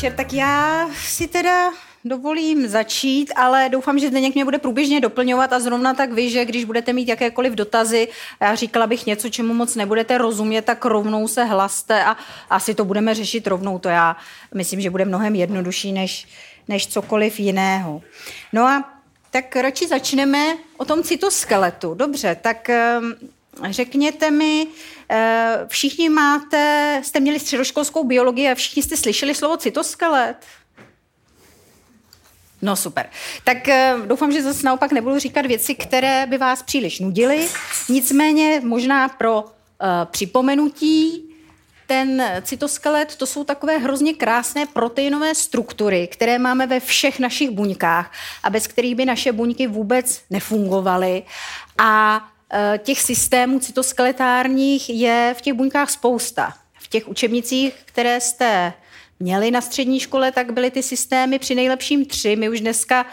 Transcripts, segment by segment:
Večer, tak já si teda dovolím začít, ale doufám, že Zdeněk mě bude průběžně doplňovat a zrovna tak vy, že když budete mít jakékoliv dotazy, já říkala bych něco, čemu moc nebudete rozumět, tak rovnou se hlaste a asi to budeme řešit rovnou. To já myslím, že bude mnohem jednodušší než, než cokoliv jiného. No a tak radši začneme o tom cytoskeletu. Dobře, tak ehm, řekněte mi, eh, všichni máte, jste měli středoškolskou biologii a všichni jste slyšeli slovo cytoskelet? No super. Tak uh, doufám, že zase naopak nebudu říkat věci, které by vás příliš nudily. Nicméně možná pro uh, připomenutí, ten cytoskelet, to jsou takové hrozně krásné proteinové struktury, které máme ve všech našich buňkách a bez kterých by naše buňky vůbec nefungovaly. A těch systémů cytoskeletárních je v těch buňkách spousta. V těch učebnicích, které jste měli na střední škole, tak byly ty systémy při nejlepším tři. My už dneska uh,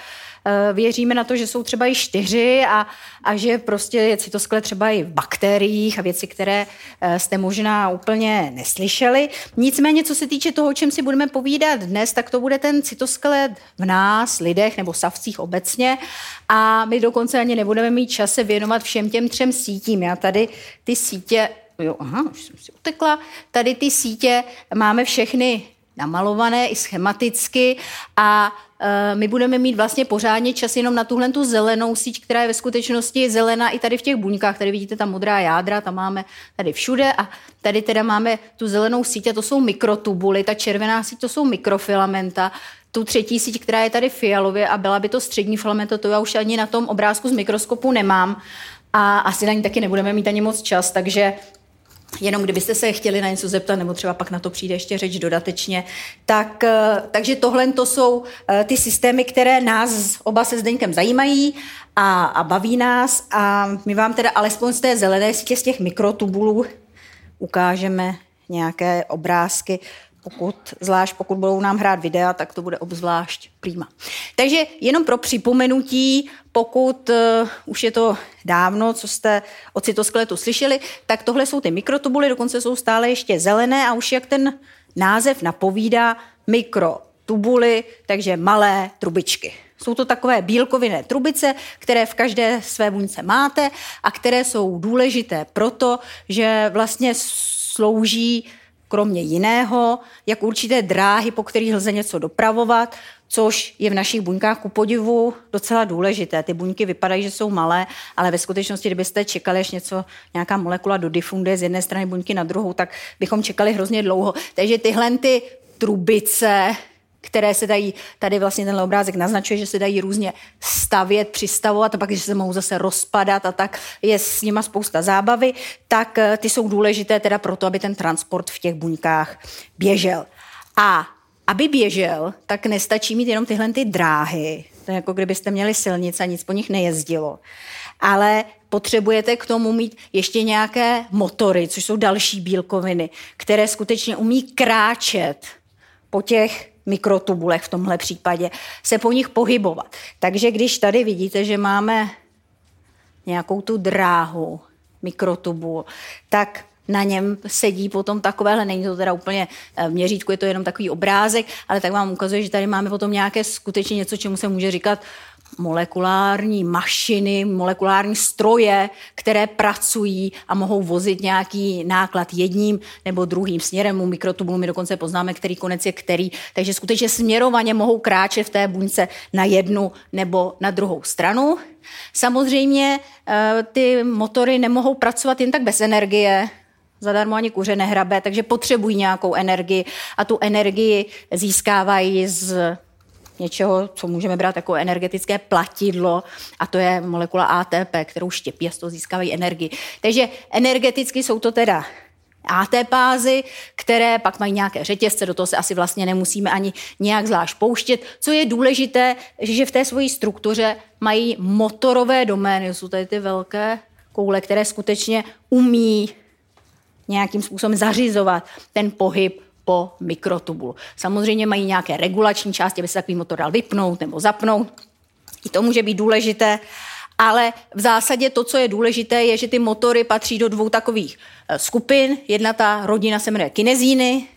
věříme na to, že jsou třeba i čtyři a, a že prostě je cytosklet třeba i v bakteriích a věci, které uh, jste možná úplně neslyšeli. Nicméně, co se týče toho, o čem si budeme povídat dnes, tak to bude ten cytoskelet v nás, lidech nebo savcích obecně a my dokonce ani nebudeme mít čas se věnovat všem těm třem sítím. Já tady ty sítě Jo, aha, už jsem si utekla. Tady ty sítě máme všechny namalované i schematicky a e, my budeme mít vlastně pořádně čas jenom na tuhle tu zelenou síť, která je ve skutečnosti zelená i tady v těch buňkách. Tady vidíte ta modrá jádra, tam máme tady všude a tady teda máme tu zelenou síť a to jsou mikrotubuly, ta červená síť to jsou mikrofilamenta, tu třetí síť, která je tady fialově a byla by to střední filamento, to já už ani na tom obrázku z mikroskopu nemám. A asi na ní taky nebudeme mít ani moc čas, takže Jenom kdybyste se chtěli na něco zeptat, nebo třeba pak na to přijde ještě řeč dodatečně. Tak, eh, takže tohle to jsou eh, ty systémy, které nás oba se Zdeňkem zajímají a, a baví nás. A my vám teda alespoň z té zelené sítě, z těch mikrotubulů, ukážeme nějaké obrázky pokud, zvlášť pokud budou nám hrát videa, tak to bude obzvlášť prýma. Takže jenom pro připomenutí, pokud uh, už je to dávno, co jste o cytoskeletu slyšeli, tak tohle jsou ty mikrotubuly, dokonce jsou stále ještě zelené a už jak ten název napovídá, mikrotubuly, takže malé trubičky. Jsou to takové bílkovinné trubice, které v každé své buňce máte a které jsou důležité proto, že vlastně slouží kromě jiného, jak určité dráhy, po kterých lze něco dopravovat, což je v našich buňkách ku podivu docela důležité. Ty buňky vypadají, že jsou malé, ale ve skutečnosti, kdybyste čekali, až něco, nějaká molekula dodifunduje z jedné strany buňky na druhou, tak bychom čekali hrozně dlouho. Takže tyhle ty trubice, které se dají, tady vlastně ten obrázek naznačuje, že se dají různě stavět, přistavovat a pak, že se mohou zase rozpadat a tak je s nima spousta zábavy, tak eh, ty jsou důležité teda proto, aby ten transport v těch buňkách běžel. A aby běžel, tak nestačí mít jenom tyhle ty dráhy, to je jako kdybyste měli silnice a nic po nich nejezdilo. Ale potřebujete k tomu mít ještě nějaké motory, což jsou další bílkoviny, které skutečně umí kráčet po těch mikrotubulech v tomhle případě, se po nich pohybovat. Takže když tady vidíte, že máme nějakou tu dráhu mikrotubul, tak na něm sedí potom takovéhle, není to teda úplně eh, v měřítku, je to jenom takový obrázek, ale tak vám ukazuje, že tady máme potom nějaké skutečně něco, čemu se může říkat molekulární mašiny, molekulární stroje, které pracují a mohou vozit nějaký náklad jedním nebo druhým směrem. U mikrotubulu my dokonce poznáme, který konec je který. Takže skutečně směrovaně mohou kráčet v té buňce na jednu nebo na druhou stranu. Samozřejmě eh, ty motory nemohou pracovat jen tak bez energie, zadarmo ani kuře nehrabe, takže potřebují nějakou energii a tu energii získávají z něčeho, co můžeme brát jako energetické platidlo a to je molekula ATP, kterou štěpí a z toho získávají energii. Takže energeticky jsou to teda ATPázy, které pak mají nějaké řetězce, do toho se asi vlastně nemusíme ani nějak zvlášť pouštět. Co je důležité, že v té své struktuře mají motorové domény, jsou tady ty velké koule, které skutečně umí nějakým způsobem zařizovat ten pohyb po mikrotubulu. Samozřejmě mají nějaké regulační části, aby se takový motor dal vypnout nebo zapnout. I to může být důležité, ale v zásadě to, co je důležité, je, že ty motory patří do dvou takových eh, skupin. Jedna ta rodina se jmenuje kinezíny,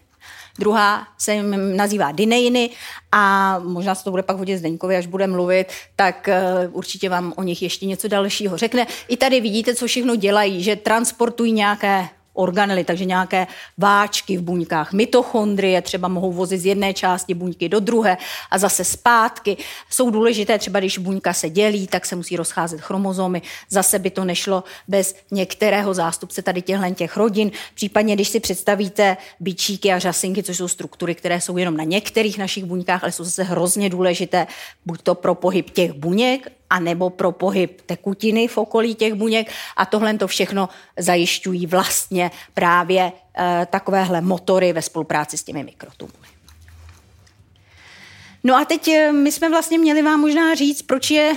druhá se nazývá dineiny a možná se to bude pak hodit Zdeňkovi, až bude mluvit, tak eh, určitě vám o nich ještě něco dalšího řekne. I tady vidíte, co všechno dělají, že transportují nějaké organely, takže nějaké váčky v buňkách, mitochondrie třeba mohou vozit z jedné části buňky do druhé a zase zpátky. Jsou důležité, třeba když buňka se dělí, tak se musí rozcházet chromozomy. Zase by to nešlo bez některého zástupce tady těchto těch rodin. Případně, když si představíte bičíky a řasinky, což jsou struktury, které jsou jenom na některých našich buňkách, ale jsou zase hrozně důležité, buď to pro pohyb těch buněk, a nebo pro pohyb tekutiny v okolí těch buněk a tohle to všechno zajišťují vlastně právě e, takovéhle motory ve spolupráci s těmi mikrotubuly. No a teď eh, my jsme vlastně měli vám možná říct, proč je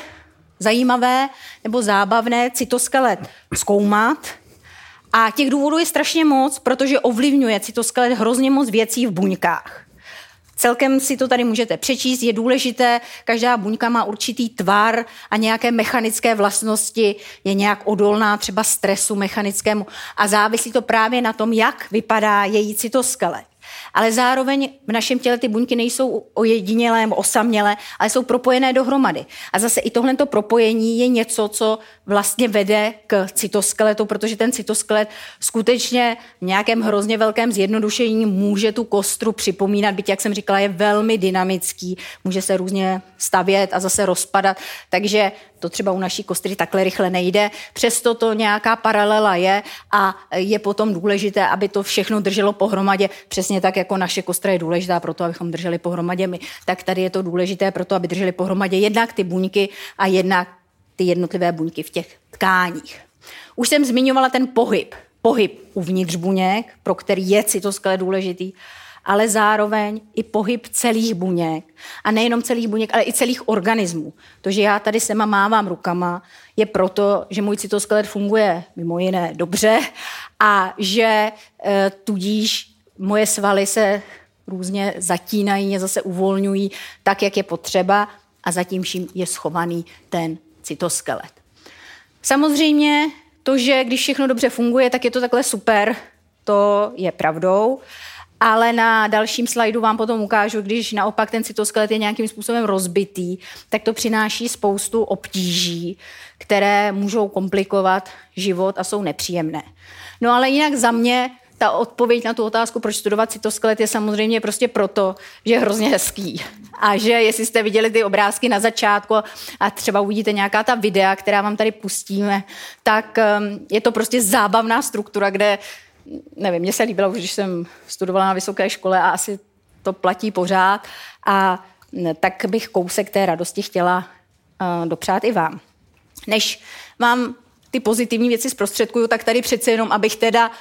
zajímavé nebo zábavné cytoskelet zkoumat. A těch důvodů je strašně moc, protože ovlivňuje cytoskelet hrozně moc věcí v buňkách. Celkem si to tady můžete přečíst, je důležité, každá buňka má určitý tvar a nějaké mechanické vlastnosti, je nějak odolná třeba stresu mechanickému. A závisí to právě na tom, jak vypadá její cytoskelet ale zároveň v našem těle ty buňky nejsou ojedinělé osamělé, ale jsou propojené dohromady. A zase i tohle propojení je něco, co vlastně vede k cytoskeletu, protože ten cytoskelet skutečně v nějakém hrozně velkém zjednodušení může tu kostru připomínat, byť, jak jsem říkala, je velmi dynamický, může se různě stavět a zase rozpadat, takže to třeba u naší kostry takhle rychle nejde, přesto to nějaká paralela je a je potom důležité, aby to všechno drželo pohromadě, přesně tak, jako naše kostra je důležitá pro to, abychom drželi pohromadě my, tak tady je to důležité pro to, aby drželi pohromadě jednak ty buňky a jednak ty jednotlivé buňky v těch tkáních. Už jsem zmiňovala ten pohyb. Pohyb uvnitř buněk, pro který je cytoskele důležitý, ale zároveň i pohyb celých buněk. A nejenom celých buněk, ale i celých organismů. To, že já tady sema mávám rukama, je proto, že můj cytoskelet funguje mimo jiné dobře a že e, tudíž moje svaly se různě zatínají, zase uvolňují tak, jak je potřeba a zatím vším je schovaný ten cytoskelet. Samozřejmě to, že když všechno dobře funguje, tak je to takhle super, to je pravdou, ale na dalším slajdu vám potom ukážu, když naopak ten cytoskelet je nějakým způsobem rozbitý, tak to přináší spoustu obtíží, které můžou komplikovat život a jsou nepříjemné. No ale jinak za mě ta odpověď na tu otázku, proč studovat cytoskelet, je samozřejmě prostě proto, že je hrozně hezký. A že jestli jste viděli ty obrázky na začátku a třeba uvidíte nějaká ta videa, která vám tady pustíme, tak um, je to prostě zábavná struktura, kde, nevím, mně se líbilo, když jsem studovala na vysoké škole a asi to platí pořád. A tak bych kousek té radosti chtěla uh, dopřát i vám. Než vám ty pozitivní věci zprostředkuju, tak tady přece jenom, abych teda uh,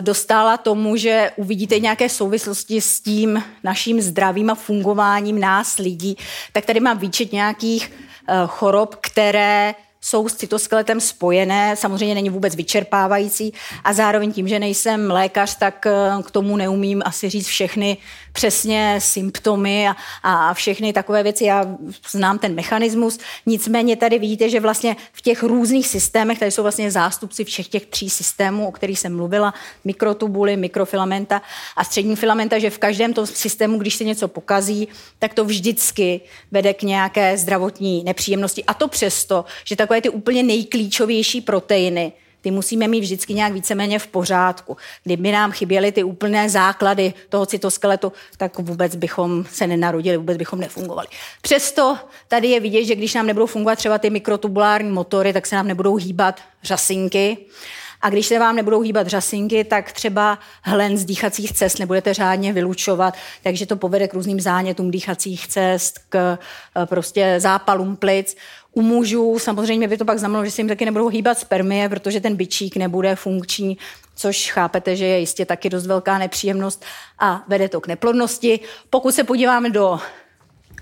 dostala tomu, že uvidíte nějaké souvislosti s tím naším zdravím a fungováním nás lidí, tak tady mám výčet nějakých uh, chorob, které jsou s cytoskeletem spojené, samozřejmě není vůbec vyčerpávající a zároveň tím, že nejsem lékař, tak eh, k tomu neumím asi říct všechny přesně symptomy a, a všechny takové věci. Já znám ten mechanismus, nicméně tady vidíte, že vlastně v těch různých systémech, tady jsou vlastně zástupci všech těch tří systémů, o kterých jsem mluvila, mikrotubuly, mikrofilamenta a střední filamenta, že v každém tom systému, když se něco pokazí, tak to vždycky vede k nějaké zdravotní nepříjemnosti. A to přesto, že takové ty úplně nejklíčovější proteiny, ty musíme mít vždycky nějak víceméně v pořádku. Kdyby nám chyběly ty úplné základy toho cytoskeletu, tak vůbec bychom se nenarodili, vůbec bychom nefungovali. Přesto tady je vidět, že když nám nebudou fungovat třeba ty mikrotubulární motory, tak se nám nebudou hýbat řasinky. A když se vám nebudou hýbat řasinky, tak třeba hlen z dýchacích cest nebudete řádně vylučovat, takže to povede k různým zánětům dýchacích cest, k eh, prostě zápalům plic. U mužů samozřejmě by to pak znamenalo, že se jim taky nebudou hýbat spermie, protože ten byčík nebude funkční, což chápete, že je jistě taky dost velká nepříjemnost a vede to k neplodnosti. Pokud se podíváme do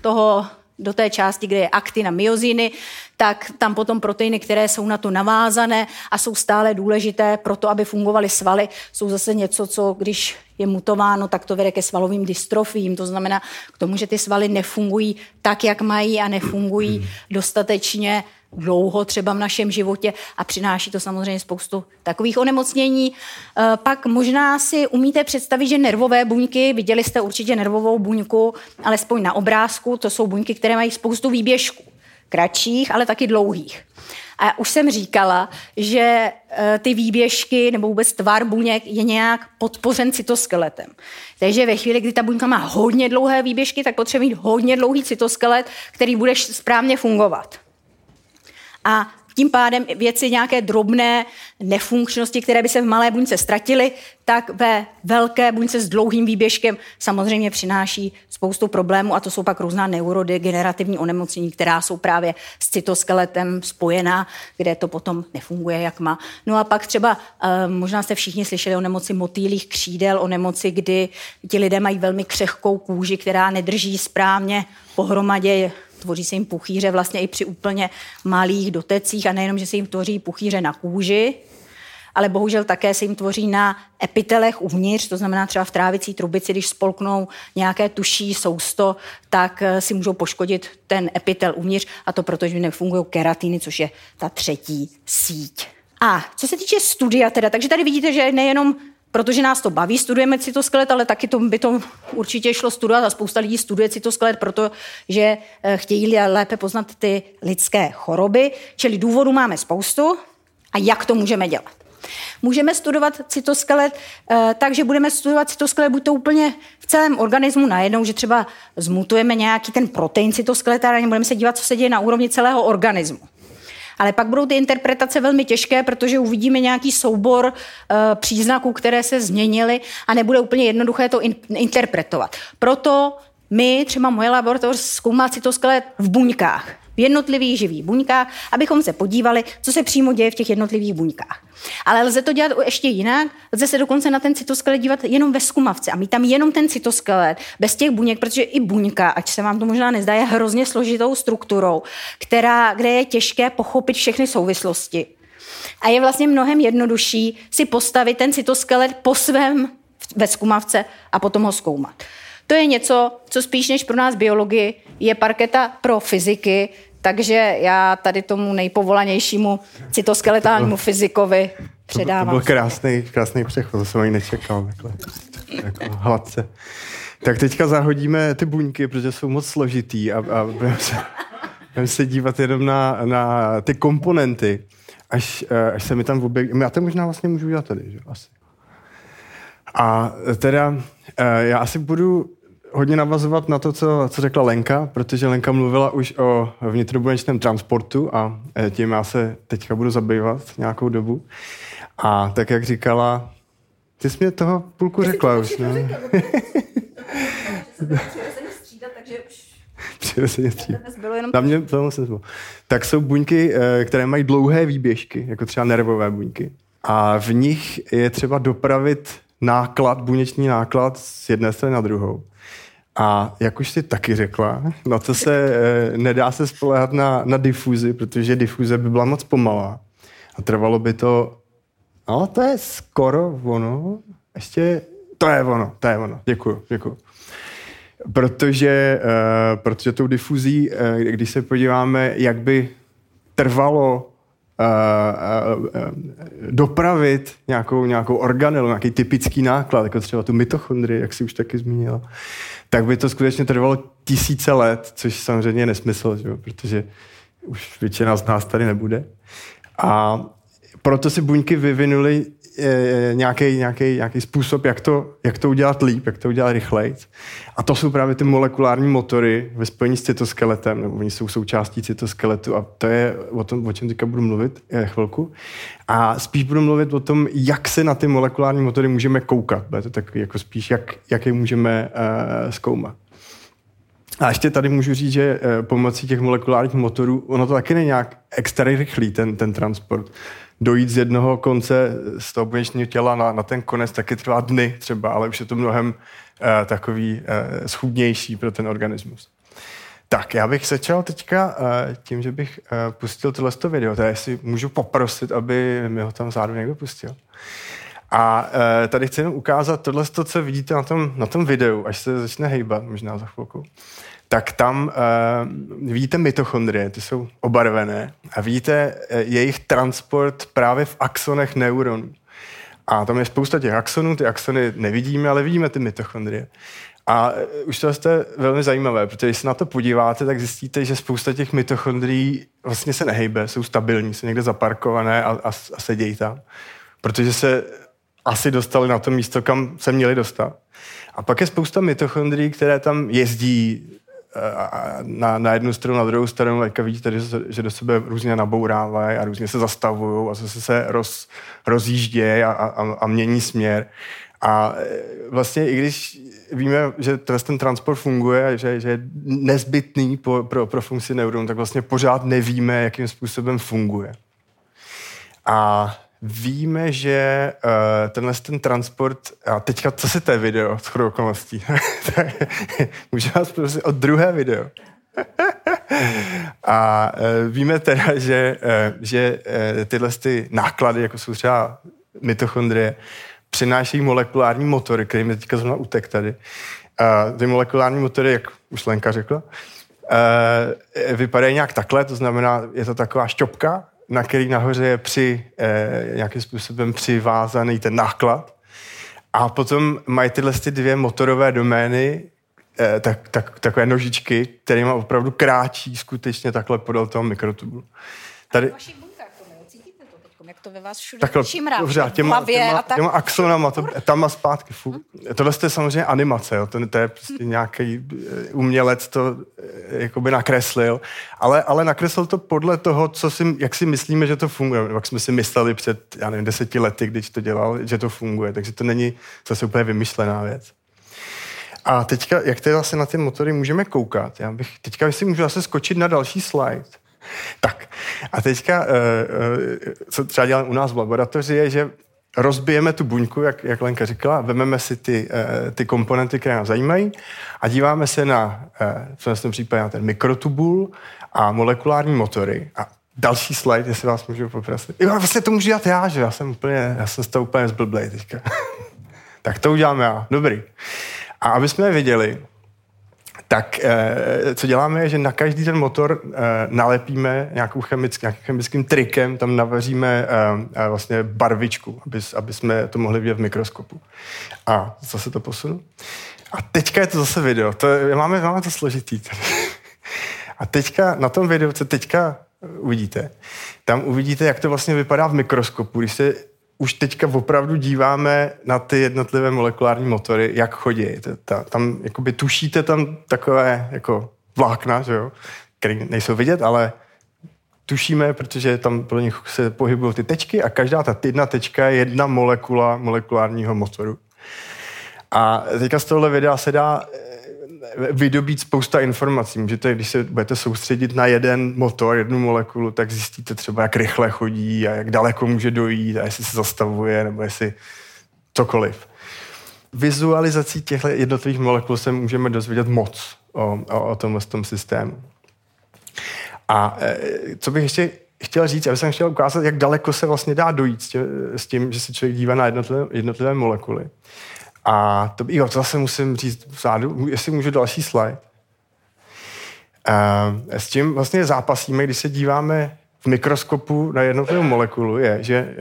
toho do té části, kde je aktina myoziny, tak tam potom proteiny, které jsou na to navázané a jsou stále důležité pro to, aby fungovaly svaly, jsou zase něco, co když je mutováno, tak to vede ke svalovým dystrofím. To znamená k tomu, že ty svaly nefungují tak, jak mají a nefungují dostatečně dlouho třeba v našem životě a přináší to samozřejmě spoustu takových onemocnění. E, pak možná si umíte představit, že nervové buňky, viděli jste určitě nervovou buňku, alespoň na obrázku, to jsou buňky, které mají spoustu výběžků kratších, ale taky dlouhých. A už jsem říkala, že e, ty výběžky nebo vůbec tvar buněk je nějak podpořen cytoskeletem. Takže ve chvíli, kdy ta buňka má hodně dlouhé výběžky, tak potřebuje mít hodně dlouhý cytoskelet, který bude správně fungovat. A tím pádem věci nějaké drobné nefunkčnosti, které by se v malé buňce ztratily, tak ve velké buňce s dlouhým výběžkem samozřejmě přináší spoustu problémů a to jsou pak různá neurodegenerativní onemocnění, která jsou právě s cytoskeletem spojená, kde to potom nefunguje, jak má. No a pak třeba, eh, možná jste všichni slyšeli o nemoci motýlých křídel, o nemoci, kdy ti lidé mají velmi křehkou kůži, která nedrží správně pohromadě tvoří se jim puchýře vlastně i při úplně malých dotecích a nejenom, že se jim tvoří puchýře na kůži, ale bohužel také se jim tvoří na epitelech uvnitř, to znamená třeba v trávicí trubici, když spolknou nějaké tuší sousto, tak eh, si můžou poškodit ten epitel uvnitř a to proto, že nefungují keratiny, což je ta třetí síť. A co se týče studia teda, takže tady vidíte, že nejenom protože nás to baví, studujeme cytoskelet, ale taky to, by to určitě šlo studovat a spousta lidí studuje cytoskelet, protože eh, chtějí lépe poznat ty lidské choroby, čili důvodů máme spoustu a jak to můžeme dělat. Můžeme studovat cytoskelet eh, tak, že budeme studovat cytoskelet buď to úplně v celém organismu najednou, že třeba zmutujeme nějaký ten protein cytoskeleta a budeme se dívat, co se děje na úrovni celého organismu. Ale pak budou ty interpretace velmi těžké, protože uvidíme nějaký soubor uh, příznaků, které se změnily a nebude úplně jednoduché to in- interpretovat. Proto my, třeba moje laboratoř, zkoumá cytoskelet v buňkách v jednotlivých živých buňkách, abychom se podívali, co se přímo děje v těch jednotlivých buňkách. Ale lze to dělat ještě jinak, lze se dokonce na ten cytoskelet dívat jenom ve zkumavce a mít tam jenom ten cytoskelet, bez těch buněk, protože i buňka, ať se vám to možná nezdá, je hrozně složitou strukturou, která, kde je těžké pochopit všechny souvislosti. A je vlastně mnohem jednodušší si postavit ten cytoskelet po svém ve zkumavce a potom ho zkoumat. To je něco, co spíš než pro nás biologii je parketa pro fyziky, takže já tady tomu nejpovolanějšímu cytoskeletálnímu fyzikovi předávám. To byl krásný, krásný přechod, to jsem ani nečekal. Takhle, jako hladce. Tak teďka zahodíme ty buňky, protože jsou moc složitý a, a budeme, se, budeme se dívat jenom na, na ty komponenty, až, až se mi tam objeví. Já to možná vlastně můžu udělat tady, že? Asi. A teda eh, já asi budu hodně navazovat na to, co, co řekla Lenka, protože Lenka mluvila už o vnitrobuněčném transportu a e, tím já se teďka budu zabývat nějakou dobu. A tak, jak říkala, ty jsi mě toho půlku řekla už, ne? Přirozeně střídat. Na mě to Tak jsou buňky, e, které mají dlouhé výběžky, jako třeba nervové buňky. A v nich je třeba dopravit náklad, buněčný náklad z jedné strany na druhou. A jak už si taky řekla, na to se e, nedá se spolehat na, na difuzi, protože difuze by byla moc pomalá. A trvalo by to, no to je skoro ono, ještě, to je ono, to je ono, děkuju, děkuju. Protože, e, protože tou difuzí, e, když se podíváme, jak by trvalo uh, uh, dopravit nějakou, nějakou organelu, nějaký typický náklad, jako třeba tu mitochondrii, jak si už taky zmínila, tak by to skutečně trvalo tisíce let, což samozřejmě je nesmysl, že? protože už většina z nás tady nebude. A proto si buňky vyvinuly nějaký, nějaký, nějaký způsob, jak to, jak to udělat líp, jak to udělat rychleji. A to jsou právě ty molekulární motory ve spojení s cytoskeletem, nebo oni jsou součástí cytoskeletu a to je o tom, o čem teďka budu mluvit je chvilku. A spíš budu mluvit o tom, jak se na ty molekulární motory můžeme koukat. Bude to tak jako spíš, jak, jak je můžeme uh, zkoumat. A ještě tady můžu říct, že pomocí těch molekulárních motorů, ono to taky není nějak extra rychlý, ten, ten transport dojít z jednoho konce z toho buněčního těla na, na ten konec taky trvá dny třeba, ale už je to mnohem uh, takový uh, schudnější pro ten organismus. Tak, já bych začal teďka uh, tím, že bych uh, pustil tohle video. Tady si můžu poprosit, aby mi ho tam zároveň někdo pustil. A uh, tady chci jenom ukázat tohle, co vidíte na tom, na tom videu, až se začne hejbat, možná za chvilku tak tam uh, vidíte mitochondrie, ty jsou obarvené a vidíte uh, jejich transport právě v axonech neuronů. A tam je spousta těch axonů, ty axony nevidíme, ale vidíme ty mitochondrie. A uh, už to je velmi zajímavé, protože když se na to podíváte, tak zjistíte, že spousta těch mitochondrií vlastně se nehejbe, jsou stabilní, jsou někde zaparkované a, a, a sedějí tam. Protože se asi dostali na to místo, kam se měli dostat. A pak je spousta mitochondrií, které tam jezdí na, na jednu stranu, na druhou stranu, teďka vidíte, že, že do sebe různě nabourávají a různě se zastavují a zase se roz, rozjíždějí a, a, a mění směr. A e, vlastně i když víme, že ten transport funguje, že, že je nezbytný pro, pro, pro funkci neuronů, tak vlastně pořád nevíme, jakým způsobem funguje. A Víme, že uh, tenhle ten transport, a teďka, co si to je video, s okolností? Můžu vás prosit o druhé video. a uh, víme teda, že, uh, že uh, tyhle ty náklady, jako jsou třeba mitochondrie, přinášejí molekulární motory, který mi teďka zrovna utek tady. Uh, ty molekulární motory, jak už Lenka řekla, uh, vypadají nějak takhle, to znamená, je to taková šťopka, na který nahoře je při, eh, nějakým způsobem přivázaný ten náklad. A potom mají tyhle ty dvě motorové domény, eh, tak, tak, takové nožičky, kterými opravdu kráčí skutečně takhle podél toho mikrotubulu. Tady, jak to ve vás všude Takhle, šimrá dobře, těma, těma, a tak. těma axonama, to, tam a zpátky. Fů. Hm? Tohle je samozřejmě animace, jo. To, to je prostě nějaký eh, umělec to eh, jakoby nakreslil, ale, ale nakreslil to podle toho, co si, jak si myslíme, že to funguje. Jak jsme si mysleli před, já nevím, deseti lety, když to dělal, že to funguje. Takže to není zase úplně vymyšlená věc. A teďka, jak teda se na ty motory můžeme koukat? Já bych, teďka si můžu zase skočit na další slide. Tak a teďka, eh, eh, co třeba děláme u nás v laboratoři, je, že rozbijeme tu buňku, jak, jak Lenka říkala, vezmeme si ty, eh, ty komponenty, které nás zajímají a díváme se na, v tom případě na ten mikrotubul a molekulární motory. A další slide, jestli vás můžu poprosit. Jo, vlastně to můžu dělat já, že já jsem úplně, já jsem z toho úplně zblblej teďka. tak to uděláme já. Dobrý. A aby jsme viděli, tak eh, co děláme je, že na každý ten motor eh, nalepíme nějakou chemický, nějakým chemickým trikem, tam navaříme eh, vlastně barvičku, aby, aby jsme to mohli vidět v mikroskopu. A zase to posunu. A teďka je to zase video. To, máme, máme to složitý. A teďka na tom videu, co teďka uvidíte, tam uvidíte, jak to vlastně vypadá v mikroskopu, když se už teďka opravdu díváme na ty jednotlivé molekulární motory, jak chodí. Ta, tam jakoby tušíte tam takové jako vlákna, že jo, které nejsou vidět, ale tušíme, protože tam pro nich se pohybují ty tečky a každá ta jedna tečka je jedna molekula molekulárního motoru. A teďka z tohohle videa se dá vydobít spousta informací. Můžete, když se budete soustředit na jeden motor, jednu molekulu, tak zjistíte třeba, jak rychle chodí a jak daleko může dojít a jestli se zastavuje nebo jestli cokoliv. vizualizací těchto jednotlivých molekul se můžeme dozvědět moc o, o, o tomhle tom systému. A e, co bych ještě chtěl říct, já jsem chtěl ukázat, jak daleko se vlastně dá dojít s tím, že se člověk dívá na jednotlivé, jednotlivé molekuly. A to, jo, to zase musím říct vzadu, jestli můžu další slide. A s tím vlastně zápasíme, když se díváme v mikroskopu na jednotlivou molekulu, je, že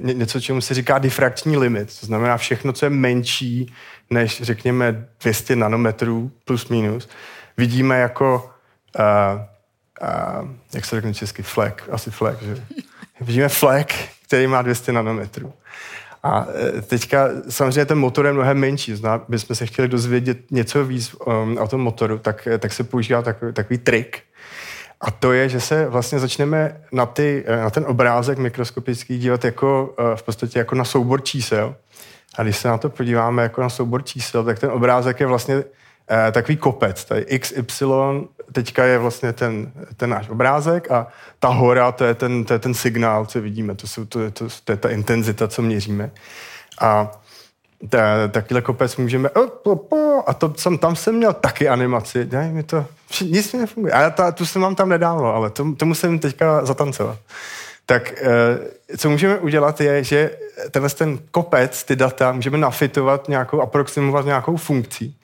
něco, čemu se říká difrakční limit. To znamená všechno, co je menší než, řekněme, 200 nanometrů plus minus, vidíme jako, uh, uh, jak se řekne česky, flek, asi flek, že? Vidíme flek, který má 200 nanometrů. A e, teďka samozřejmě ten motor je mnohem menší. Zná, bychom se chtěli dozvědět něco víc um, o tom motoru, tak, e, tak se používá takový, takový trik. A to je, že se vlastně začneme na, ty, e, na ten obrázek mikroskopický dívat jako v podstatě jako na soubor čísel. A když se na to podíváme jako na soubor čísel, tak ten obrázek je vlastně eh, takový kopec. Tady XY teďka je vlastně ten, ten náš obrázek a ta hora, to je ten, to je ten signál, co vidíme, to, jsou, to, to, to je ta intenzita, co měříme. A ta, takovýhle kopec můžeme, a to jsem, tam jsem měl taky animaci, ne, mi to, nic mi nefunguje. A já ta, tu jsem vám tam nedával, ale to, to musím teďka zatancovat. Tak eh, co můžeme udělat je, že tenhle ten kopec, ty data, můžeme nafitovat nějakou, aproximovat nějakou funkcí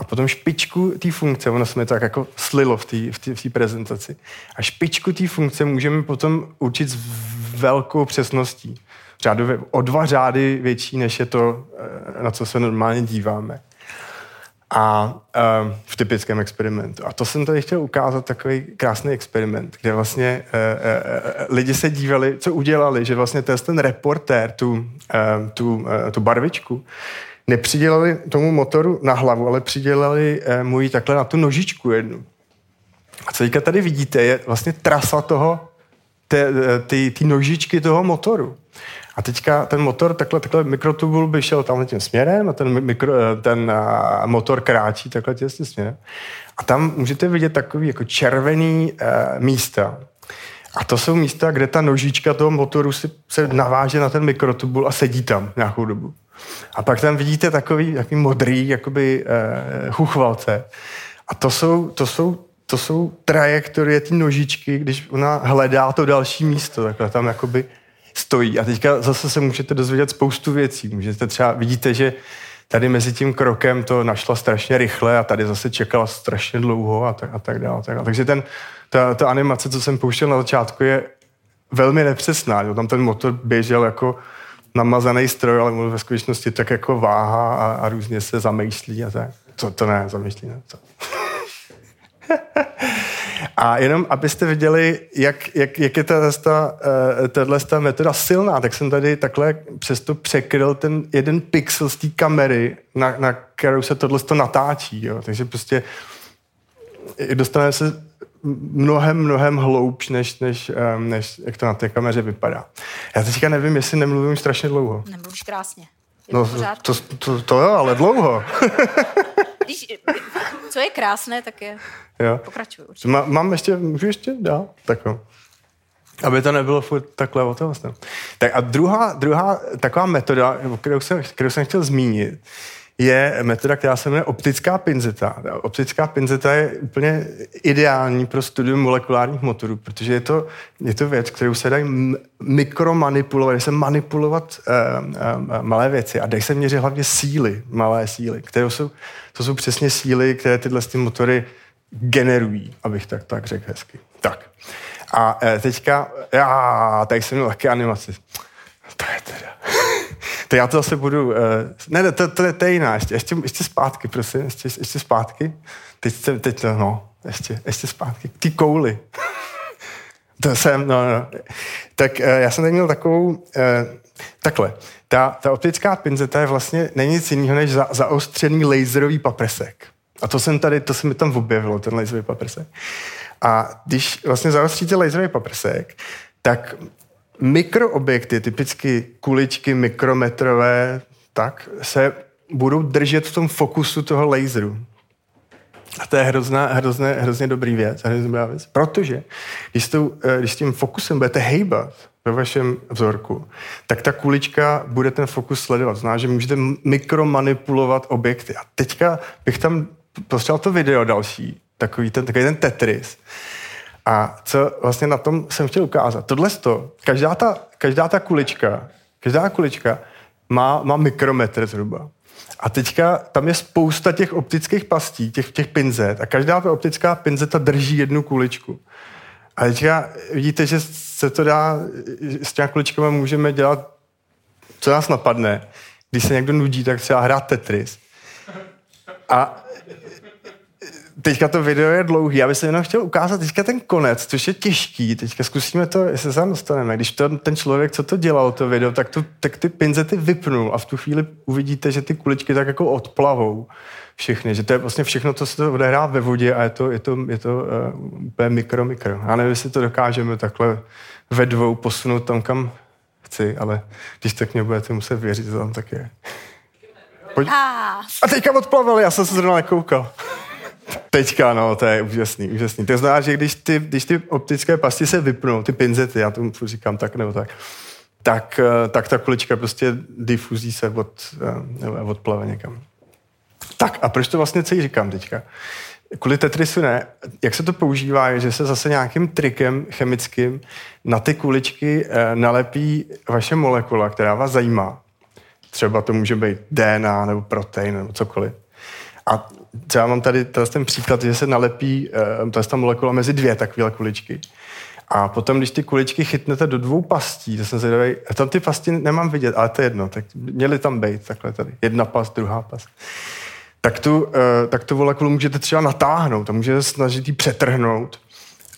a potom špičku té funkce, ono se mi tak jako slilo v té v v prezentaci, a špičku té funkce můžeme potom určit s velkou přesností. Řádově o dva řády větší, než je to, eh, na co se normálně díváme. A uh, v typickém experimentu. A to jsem tady chtěl ukázat takový krásný experiment, kde vlastně uh, lidi se dívali, co udělali, že vlastně ten, reportér, tu, tu, tu barvičku, nepřidělali tomu motoru na hlavu, ale přidělali eh, mu ji takhle na tu nožičku jednu. A co teďka tady vidíte, je vlastně trasa toho, té, eh, ty, ty nožičky toho motoru. A teďka ten motor, takhle, takhle mikrotubul by šel tam tím směrem a ten, mikro, eh, ten motor kráčí takhle tím směrem. A tam můžete vidět takový jako červený uh, místa. A to jsou místa, kde ta nožička toho motoru si, se naváže na ten mikrotubul a sedí tam nějakou dobu. A pak tam vidíte takový, takový modrý jakoby uh, chuchvalce. A to jsou, to jsou, to jsou trajektorie ty nožičky, když ona hledá to další místo, takhle tam jakoby stojí. A teďka zase se můžete dozvědět spoustu věcí. Můžete třeba, vidíte, že tady mezi tím krokem to našla strašně rychle a tady zase čekala strašně dlouho a tak, a tak dále. Tak, takže ten, ta, ta animace, co jsem pouštěl na začátku, je velmi nepřesná. Jo. Tam ten motor běžel jako namazaný stroj, ale ve skutečnosti tak jako váha a, a různě se zamýšlí a tak. To, to ne, zamýšlí, ne. To. a jenom, abyste viděli, jak, jak, jak je tato, uh, tato metoda silná, tak jsem tady takhle přesto překryl ten jeden pixel z té kamery, na, na kterou se tohle natáčí. Jo. Takže prostě dostaneme se mnohem, mnohem hloubš, než, než, než jak to na té kameře vypadá. Já teďka nevím, jestli nemluvím strašně dlouho. Nemluvíš krásně. Je no, to, to, to, to jo, ale dlouho. Když, co je krásné, tak je... Jo. Pokračuju. Má, mám ještě, můžu ještě dál? Tak jo. Aby to nebylo furt takhle o to Tak a druhá, druhá taková metoda, kterou jsem, kterou jsem chtěl zmínit, je metoda, která se jmenuje optická pinzeta. Optická pinzeta je úplně ideální pro studium molekulárních motorů, protože je to, je to věc, kterou se dají mikromanipulovat, dají se manipulovat uh, uh, malé věci a dají se měřit hlavně síly, malé síly, které jsou, to jsou přesně síly, které tyhle ty motory generují, abych tak, tak řekl hezky. Tak. A uh, teďka, já, tady jsem měl taky animaci. To je teda... To já to zase budu... Uh, ne, ne, to, to, je, to je jiná. Ještě, ještě, ještě zpátky, prosím. Ještě, ještě zpátky. Teď, teď to, no, ještě, ještě zpátky. Ty kouly. to jsem, no, no. Tak uh, já jsem tady měl takovou... Uh, takhle. Ta, ta optická pinzeta je vlastně, není nic jiného než za, zaostřený laserový paprsek. A to jsem tady, to se mi tam objevilo, ten laserový paprsek. A když vlastně zaostříte laserový paprsek, tak mikroobjekty, typicky kuličky mikrometrové, tak se budou držet v tom fokusu toho laseru. A to je hrozná, hrozně, hrozně dobrý věc, hrozně dobrá věc, protože když, tou, eh, když s tím fokusem budete hejbat ve vašem vzorku, tak ta kulička bude ten fokus sledovat. Zná, že můžete mikromanipulovat objekty. A teďka bych tam postřel to video další, takový ten, takový ten Tetris. A co vlastně na tom jsem chtěl ukázat? Tohle to, každá ta, každá ta kulička, každá kulička má, má mikrometr zhruba. A teďka tam je spousta těch optických pastí, těch, těch pinzet a každá ta optická pinzeta drží jednu kuličku. A teďka vidíte, že se to dá, s těmi kuličkami můžeme dělat, co nás napadne. Když se někdo nudí, tak třeba hrát Tetris. A teďka to video je dlouhý, já bych se jenom chtěl ukázat teďka ten konec, což je těžký, teďka zkusíme to, jestli se tam dostaneme. Když to, ten člověk, co to dělal, to video, tak, tu, tak ty pinzety vypnul a v tu chvíli uvidíte, že ty kuličky tak jako odplavou všechny, že to je vlastně všechno, co se to odehrá ve vodě a je to, je to, je to uh, úplně mikro, mikro. Já nevím, jestli to dokážeme takhle ve dvou posunout tam, kam chci, ale když tak mě budete muset věřit, to tam tak je. Pojď. A teďka odplavili, já jsem se zrovna nekoukal. Teďka, no, to je úžasný, úžasný. To znamená, že když ty, když ty optické pasti se vypnou, ty pinzety, já tomu říkám tak nebo tak, tak, eh, tak ta kulička prostě difuzí se od, eh, odplave někam. Tak a proč to vlastně celý říkám teďka? Kvůli Tetrisu ne. Jak se to používá, je, že se zase nějakým trikem chemickým na ty kuličky eh, nalepí vaše molekula, která vás zajímá. Třeba to může být DNA nebo protein nebo cokoliv. A třeba mám tady ten příklad, že se nalepí uh, ta molekula mezi dvě takové kuličky. A potom, když ty kuličky chytnete do dvou pastí, to jsem zvědavý, tam ty pasti nemám vidět, ale to je jedno, tak měly tam být takhle tady. Jedna past, druhá past. Tak tu, uh, tak tu molekulu můžete třeba natáhnout a můžete snažit ji přetrhnout.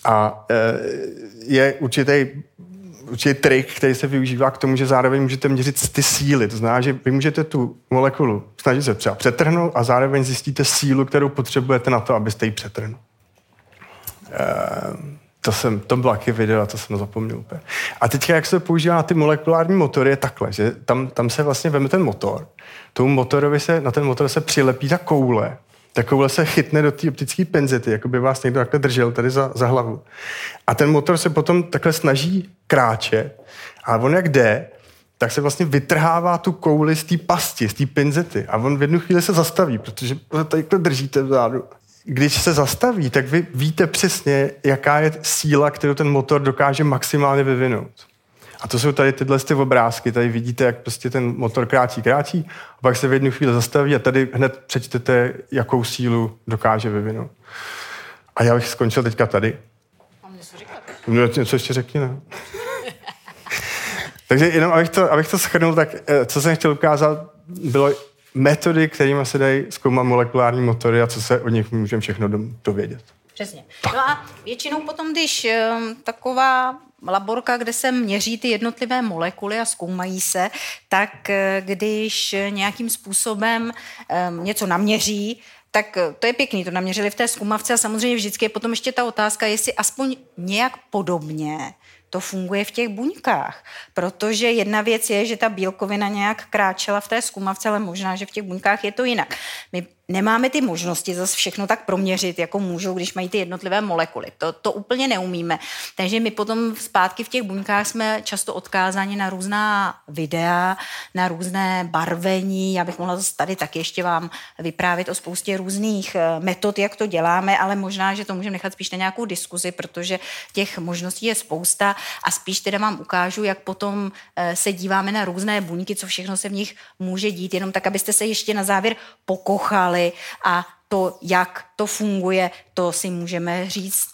A uh, je určitý určitý trik, který se využívá k tomu, že zároveň můžete měřit ty síly. To znamená, že vy můžete tu molekulu snažit se třeba přetrhnout a zároveň zjistíte sílu, kterou potřebujete na to, abyste ji přetrhnul. Ehm, to, jsem, to bylo taky video a to jsem zapomněl úplně. A teď, jak se používá na ty molekulární motory, je takhle, že tam, tam se vlastně veme ten motor. Tomu motorovi se, na ten motor se přilepí ta koule, takovhle se chytne do té optické penzety, jako by vás někdo takhle držel tady za, za hlavu. A ten motor se potom takhle snaží kráčet a on jak jde, tak se vlastně vytrhává tu kouli z té pasti, z té pinzety a on v jednu chvíli se zastaví, protože tady držíte vzadu. Když se zastaví, tak vy víte přesně, jaká je síla, kterou ten motor dokáže maximálně vyvinout. A to jsou tady tyhle ty obrázky. Tady vidíte, jak prostě ten motor kráčí, kráčí, a pak se v jednu chvíli zastaví a tady hned přečtete, jakou sílu dokáže vyvinout. A já bych skončil teďka tady. Mám něco říkat? No, něco ještě řekni, ne? Takže jenom, abych to, abych to schrnul, tak eh, co jsem chtěl ukázat, bylo metody, kterými se dají zkoumat molekulární motory a co se o nich můžeme všechno dovědět. Přesně. No a většinou potom, když um, taková laborka, kde se měří ty jednotlivé molekuly a zkoumají se, tak eh, když nějakým způsobem um, něco naměří, tak eh, to je pěkný, to naměřili v té zkumavce a samozřejmě vždycky je potom ještě ta otázka, jestli aspoň nějak podobně to funguje v těch buňkách. Protože jedna věc je, že ta bílkovina nějak kráčela v té zkumavce, ale možná, že v těch buňkách je to jinak. My nemáme ty možnosti zase všechno tak proměřit, jako můžou, když mají ty jednotlivé molekuly. To, to úplně neumíme. Takže my potom zpátky v těch buňkách jsme často odkázáni na různá videa, na různé barvení. Já bych mohla tady tak ještě vám vyprávět o spoustě různých eh, metod, jak to děláme, ale možná, že to můžeme nechat spíš na nějakou diskuzi, protože těch možností je spousta a spíš teda vám ukážu, jak potom eh, se díváme na různé buňky, co všechno se v nich může dít, jenom tak, abyste se ještě na závěr pokochali a to, jak to funguje, to si můžeme říct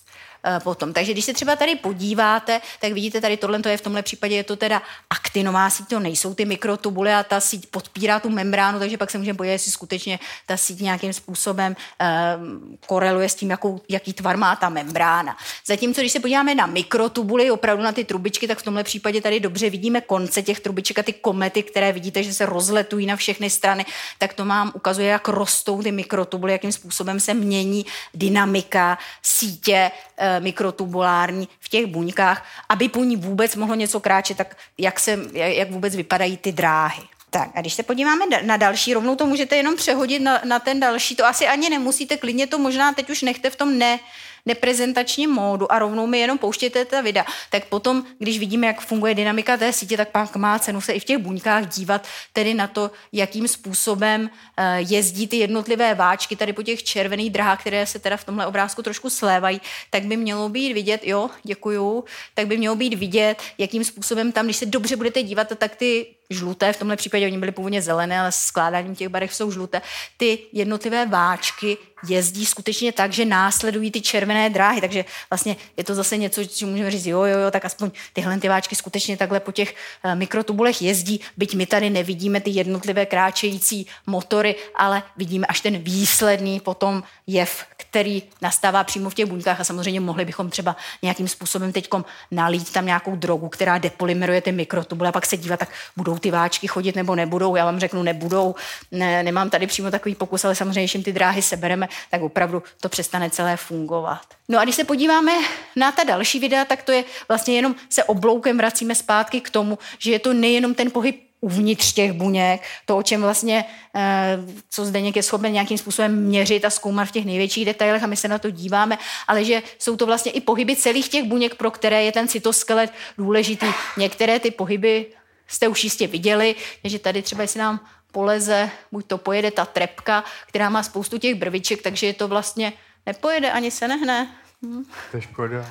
potom. Takže když se třeba tady podíváte, tak vidíte tady tohle, to je v tomhle případě je to teda aktinová síť, to nejsou ty mikrotubuly a ta síť podpírá tu membránu, takže pak se můžeme podívat, jestli skutečně ta síť nějakým způsobem um, koreluje s tím, jakou, jaký tvar má ta membrána. Zatímco, když se podíváme na mikrotubuly, opravdu na ty trubičky, tak v tomhle případě tady dobře vidíme konce těch trubiček a ty komety, které vidíte, že se rozletují na všechny strany, tak to mám ukazuje, jak rostou ty mikrotubuly, jakým způsobem se mění dynamika sítě Eh, mikrotubulární v těch buňkách, aby po ní vůbec mohlo něco kráčet, tak jak, se, jak vůbec vypadají ty dráhy. Tak a když se podíváme na další, rovnou to můžete jenom přehodit na, na ten další, to asi ani nemusíte, klidně to možná teď už nechte v tom ne, neprezentačním módu a rovnou mi jenom pouštěte ta videa, tak potom, když vidíme, jak funguje dynamika té sítě, tak pak má cenu se i v těch buňkách dívat tedy na to, jakým způsobem eh, jezdí ty jednotlivé váčky tady po těch červených drahách, které se teda v tomhle obrázku trošku slévají, tak by mělo být vidět, jo, děkuju, tak by mělo být vidět, jakým způsobem tam, když se dobře budete dívat, tak ty žluté, v tomhle případě oni byly původně zelené, ale skládáním těch barev jsou žluté, ty jednotlivé váčky jezdí skutečně tak, že následují ty červené dráhy, takže vlastně je to zase něco, co můžeme říct, jo, jo, jo, tak aspoň tyhle ty váčky skutečně takhle po těch eh, mikrotubulech jezdí, byť my tady nevidíme ty jednotlivé kráčející motory, ale vidíme až ten výsledný potom jev, který nastává přímo v těch buňkách. A samozřejmě mohli bychom třeba nějakým způsobem teď nalít tam nějakou drogu, která depolymeruje ty mikrotubule a pak se dívat, tak budou ty váčky chodit nebo nebudou. Já vám řeknu, nebudou. Ne, nemám tady přímo takový pokus, ale samozřejmě, když jim ty dráhy sebereme, tak opravdu to přestane celé fungovat. No a když se podíváme na ta další videa, tak to je vlastně jenom se obloukem vracíme zpátky k tomu, že je to nejenom ten pohyb uvnitř těch buněk, to, o čem vlastně, eh, co Zdeněk je schopen nějakým způsobem měřit a zkoumat v těch největších detailech a my se na to díváme, ale že jsou to vlastně i pohyby celých těch buněk, pro které je ten cytoskelet důležitý. Některé ty pohyby jste už jistě viděli, že tady třeba, jestli nám poleze, buď to pojede ta trepka, která má spoustu těch brviček, takže je to vlastně nepojede, ani se nehne. Hm. To je škoda.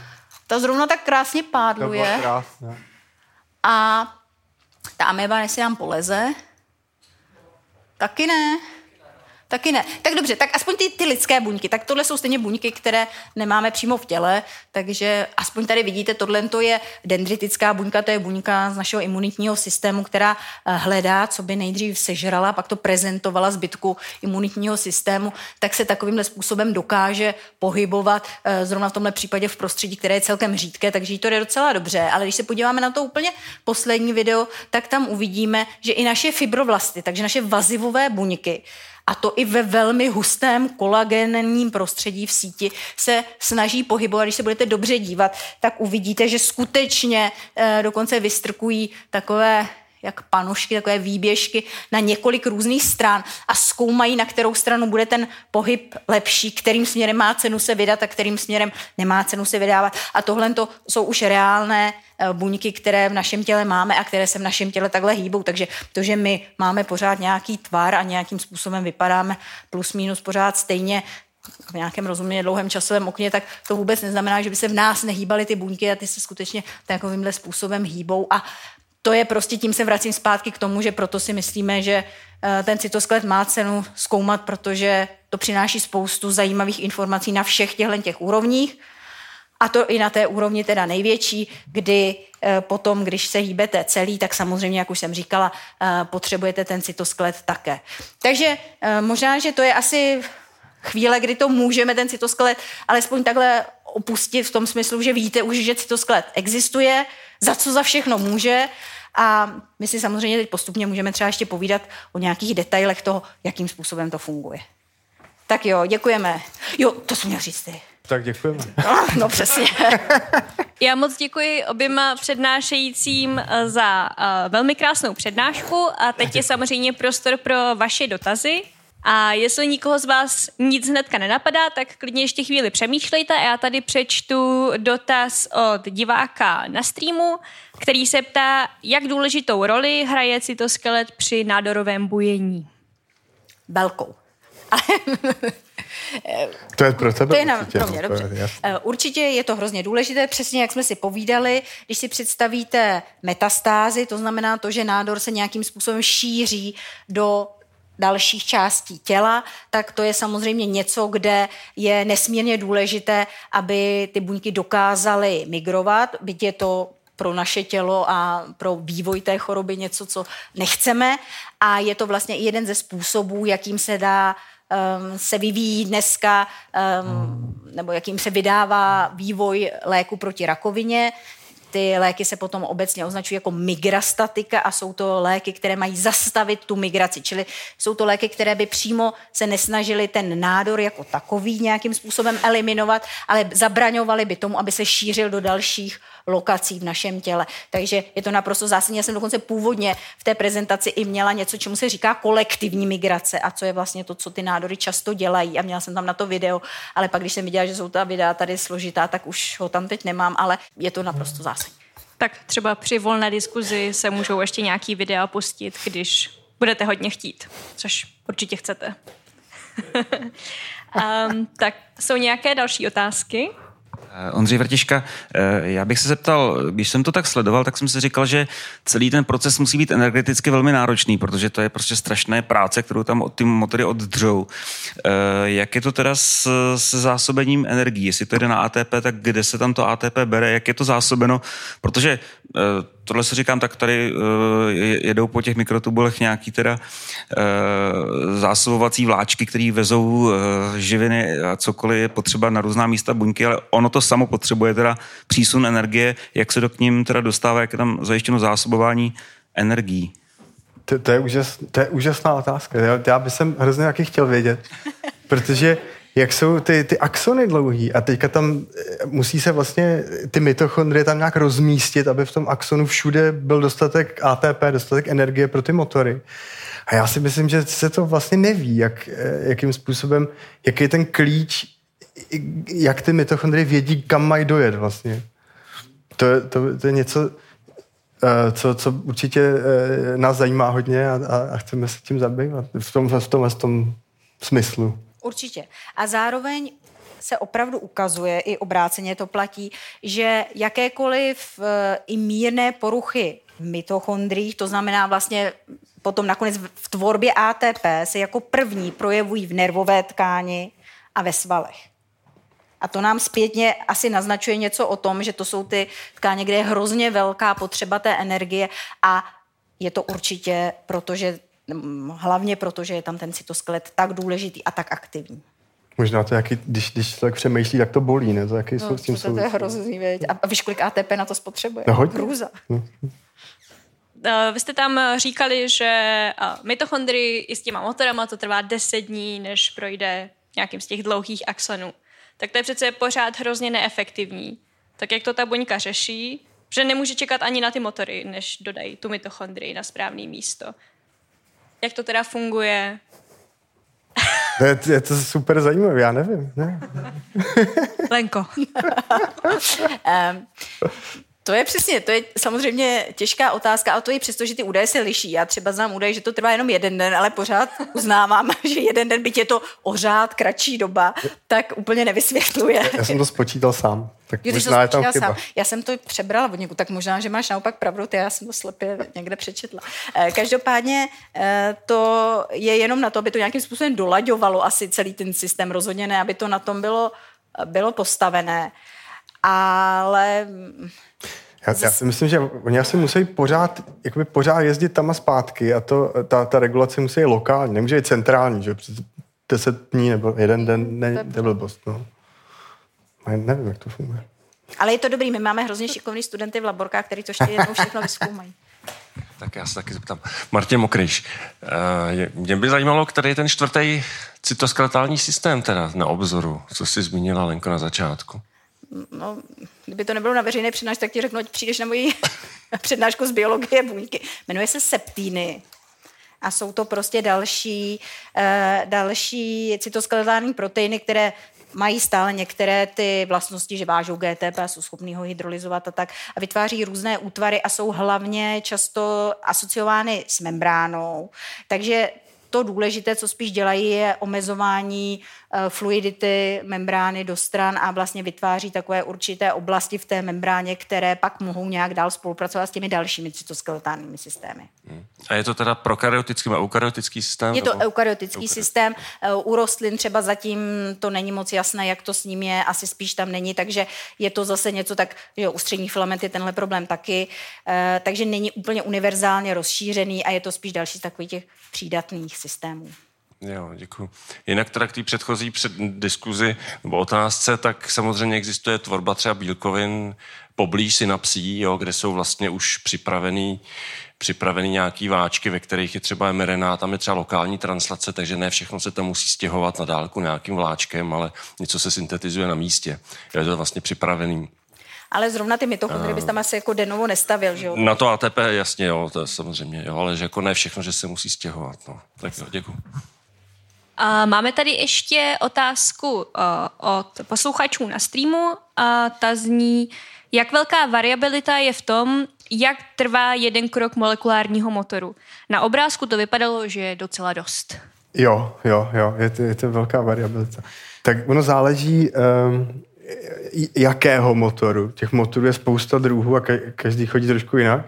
Ta zrovna tak krásně pádluje. To krásné. A ta ameba, jestli nám poleze, taky ne. Taky ne. Tak dobře, tak aspoň ty, ty lidské buňky. Tak tohle jsou stejně buňky, které nemáme přímo v těle, takže aspoň tady vidíte, tohle to je dendritická buňka, to je buňka z našeho imunitního systému, která eh, hledá, co by nejdřív sežrala, pak to prezentovala zbytku imunitního systému, tak se takovýmhle způsobem dokáže pohybovat eh, zrovna v tomhle případě v prostředí, které je celkem řídké, takže jí to je docela dobře. Ale když se podíváme na to úplně poslední video, tak tam uvidíme, že i naše fibroblasty, takže naše vazivové buňky, a to i ve velmi hustém kolagenním prostředí v síti se snaží pohybovat. Když se budete dobře dívat, tak uvidíte, že skutečně e, dokonce vystrkují takové jak panošky, takové výběžky na několik různých stran a zkoumají, na kterou stranu bude ten pohyb lepší, kterým směrem má cenu se vydat a kterým směrem nemá cenu se vydávat. A tohle to jsou už reálné eh, buňky, které v našem těle máme a které se v našem těle takhle hýbou. Takže to, že my máme pořád nějaký tvar a nějakým způsobem vypadáme plus minus pořád stejně, v nějakém rozumně dlouhém časovém okně, tak to vůbec neznamená, že by se v nás nehýbaly ty buňky a ty se skutečně takovýmhle způsobem hýbou. A to je prostě, tím se vracím zpátky k tomu, že proto si myslíme, že eh, ten cytosklet má cenu zkoumat, protože to přináší spoustu zajímavých informací na všech těchto těch úrovních. A to i na té úrovni teda největší, kdy eh, potom, když se hýbete celý, tak samozřejmě, jak už jsem říkala, eh, potřebujete ten cytosklet také. Takže možná, že to je asi chvíle, kdy to můžeme, ten cytosklet, alespoň takhle opustit v tom smyslu, že víte už, že cytosklet existuje, za co za všechno může a my si samozřejmě teď postupně můžeme třeba ještě povídat o nějakých detailech toho, jakým způsobem to funguje. Tak jo, děkujeme. Jo, to jsem měl říct ty. Tak děkujeme. No, no přesně. Já moc děkuji oběma přednášejícím eh, za uh, velmi krásnou přednášku a teď je samozřejmě prostor pro vaše dotazy. A jestli nikoho z vás nic hnedka nenapadá, tak klidně ještě chvíli přemýšlejte a já tady přečtu dotaz od diváka na streamu, který se ptá, jak důležitou roli hraje cytoskelet při nádorovém bujení. Velkou. to je pro tebe To je na, určitě, pro mě, dobře. Je eh, určitě je to hrozně důležité, přesně jak jsme si povídali, když si představíte metastázy, to znamená to, že nádor se nějakým způsobem šíří do dalších částí těla, tak to je samozřejmě něco, kde je nesmírně důležité, aby ty buňky dokázaly migrovat, byť je to pro naše tělo a pro vývoj té choroby něco, co nechceme. A je to vlastně jeden ze způsobů, jakým se dá um, se vyvíjí dneska, um, nebo jakým se vydává vývoj léku proti rakovině. Ty léky se potom obecně označují jako migrastatika a jsou to léky, které mají zastavit tu migraci. Čili jsou to léky, které by přímo se nesnažili ten nádor jako takový nějakým způsobem eliminovat, ale zabraňovali by tomu, aby se šířil do dalších lokací v našem těle. Takže je to naprosto zásadní. Já jsem dokonce původně v té prezentaci i měla něco, čemu se říká kolektivní migrace a co je vlastně to, co ty nádory často dělají. A měla jsem tam na to video, ale pak, když jsem viděla, že jsou ta videa tady složitá, tak už ho tam teď nemám, ale je to naprosto zásadní. Tak třeba při volné diskuzi se můžou ještě nějaký videa pustit, když budete hodně chtít, což určitě chcete. um, tak jsou nějaké další otázky? Eh, Ondřej Vrtiška, eh, já bych se zeptal, když jsem to tak sledoval, tak jsem si říkal, že celý ten proces musí být energeticky velmi náročný, protože to je prostě strašné práce, kterou tam ty motory oddřou. Eh, jak je to teda s, se zásobením energií? Jestli to jde na ATP, tak kde se tam to ATP bere? Jak je to zásobeno? Protože tohle se říkám, tak tady jedou po těch mikrotubulech nějaký teda zásobovací vláčky, které vezou živiny a cokoliv je potřeba na různá místa buňky, ale ono to samo potřebuje teda přísun energie, jak se do k ním teda dostává, jak je tam zajištěno zásobování energií? To, to, je, úžas, to je úžasná otázka. Já, já bych jsem hrozně jaký chtěl vědět, protože jak jsou ty, ty axony dlouhý a teďka tam eh, musí se vlastně ty mitochondrie tam nějak rozmístit, aby v tom axonu všude byl dostatek ATP, dostatek energie pro ty motory. A já si myslím, že se to vlastně neví, jak, eh, jakým způsobem, jaký je ten klíč jak ty mitochondrie vědí, kam mají dojet vlastně. To, to, to je něco, eh, co, co určitě nás zajímá hodně a, a, a chceme se tím zabývat v tom, v tom, v tom smyslu. Určitě. A zároveň se opravdu ukazuje, i obráceně to platí, že jakékoliv eh, i mírné poruchy v mitochondriích, to znamená vlastně potom nakonec v tvorbě ATP, se jako první projevují v nervové tkáni a ve svalech. A to nám zpětně asi naznačuje něco o tom, že to jsou ty tkáně, kde je hrozně velká potřeba té energie a je to určitě, protože, mm, hlavně proto, že je tam ten cytoskelet tak důležitý a tak aktivní. Možná to, jaký, když, když člověk přemýšlí, jak to bolí, ne? To, jaký no, jsou s tím to, to je hrozný, věď. A víš, kolik ATP na to spotřebuje? No, hodně. Hrůza. No. Eh, vy jste tam říkali, že eh, mitochondrii i s těma motorama to trvá 10 dní, než projde nějakým z těch dlouhých axonů tak to je přece pořád hrozně neefektivní. Tak jak to ta buňka řeší, že nemůže čekat ani na ty motory, než dodají tu mitochondrii na správné místo. Jak to teda funguje? To je, je to super zajímavé, já nevím. Ne? Lenko. um, To je přesně, to je samozřejmě těžká otázka, a to i přesto, že ty údaje se liší. Já třeba znám údaje, že to trvá jenom jeden den, ale pořád uznávám, že jeden den, byť je to ořád kratší doba, tak úplně nevysvětluje. Já jsem to spočítal sám. Tak jo, možná je tam chyba. Sám. Já jsem to přebrala od někud, tak možná, že máš naopak pravdu, ty já jsem to slepě někde přečetla. Eh, každopádně eh, to je jenom na to, aby to nějakým způsobem dolaďovalo asi celý ten systém. Rozhodně ne, aby to na tom bylo, bylo postavené. Ale já, já si myslím, že oni asi musí pořád, jakoby pořád jezdit tam a zpátky a to, ta, ta regulace musí být lokální, nemůže být centrální, že deset dní nebo jeden den, ne, to je blbost, no. Já nevím, jak to funguje. Ale je to dobrý, my máme hrozně šikovní studenty v laborkách, kteří to ještě jednou všechno vyzkoumají. Tak já se taky zeptám. Martin Mokryš, uh, mě by zajímalo, který je ten čtvrtý cytoskeletální systém teda na obzoru, co jsi zmínila Lenko na začátku no, kdyby to nebylo na veřejné přednášce, tak ti řeknu, ať přijdeš na moji přednášku z biologie buňky. Jmenuje se septíny. A jsou to prostě další, uh, další cytoskeletální proteiny, které mají stále některé ty vlastnosti, že vážou GTP, jsou schopný ho hydrolyzovat a tak a vytváří různé útvary a jsou hlavně často asociovány s membránou. Takže to důležité, co spíš dělají, je omezování fluidity membrány do stran a vlastně vytváří takové určité oblasti v té membráně, které pak mohou nějak dál spolupracovat s těmi dalšími cytoskeletálními systémy. Hmm. A je to teda prokaryotický a eukaryotický systém? Je to nebo? eukaryotický Eukaryot. systém. Eh, u rostlin třeba zatím to není moc jasné, jak to s ním je, asi spíš tam není, takže je to zase něco tak, že u středních filament je tenhle problém taky, eh, takže není úplně univerzálně rozšířený a je to spíš další z takových těch přídatných systémů. Jo, děkuji. Jinak teda k té předchozí před diskuzi nebo otázce, tak samozřejmě existuje tvorba třeba bílkovin poblíž synapsí, jo, kde jsou vlastně už připravený, připravený nějaký váčky, ve kterých je třeba mRNA, tam je třeba lokální translace, takže ne všechno se tam musí stěhovat na dálku nějakým vláčkem, ale něco se syntetizuje na místě. Je to vlastně připravený. ale zrovna ty mitochondrie bys tam asi jako denovo nestavil, že jo? Na to ATP, jasně, jo, to je samozřejmě, jo, ale že jako ne všechno, že se musí stěhovat, no. Tak jo, děkuji. Máme tady ještě otázku uh, od posluchačů na streamu a ta zní, jak velká variabilita je v tom, jak trvá jeden krok molekulárního motoru. Na obrázku to vypadalo, že je docela dost. Jo, jo, jo, je to, je to velká variabilita. Tak ono záleží, um, jakého motoru. Těch motorů je spousta druhů a ka- každý chodí trošku jinak.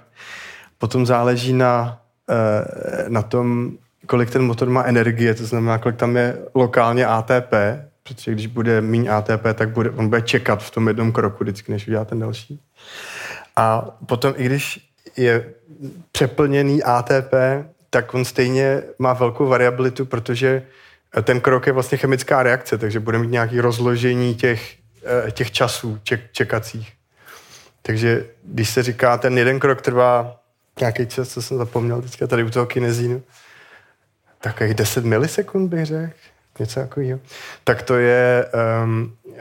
Potom záleží na, uh, na tom, kolik ten motor má energie, to znamená, kolik tam je lokálně ATP, protože když bude méně ATP, tak bude, on bude čekat v tom jednom kroku vždycky, než udělá ten další. A potom, i když je přeplněný ATP, tak on stejně má velkou variabilitu, protože ten krok je vlastně chemická reakce, takže bude mít nějaké rozložení těch, eh, těch časů ček, čekacích. Takže když se říká, ten jeden krok trvá nějaký čas, co jsem zapomněl teďka tady u toho kinezínu, takových 10 milisekund bych řekl, něco takového. Tak to je, um, uh,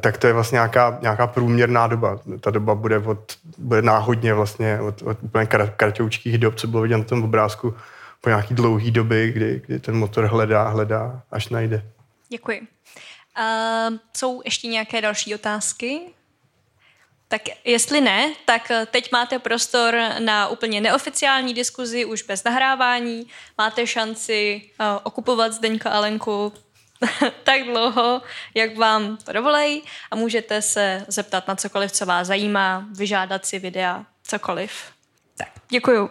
tak to je vlastně nějaká, nějaká průměrná doba. Ta doba bude, od, bude náhodně vlastně od, od úplně kratoučkých dob, co bylo vidět na tom obrázku, po nějaký dlouhý doby, kdy, kdy ten motor hledá, hledá, až najde. Děkuji. Uh, jsou ještě nějaké další otázky? Tak jestli ne, tak teď máte prostor na úplně neoficiální diskuzi, už bez nahrávání. Máte šanci uh, okupovat Zdeňka Alenku tak dlouho, jak vám to dovolej a můžete se zeptat na cokoliv, co vás zajímá, vyžádat si videa, cokoliv. Tak, děkuju.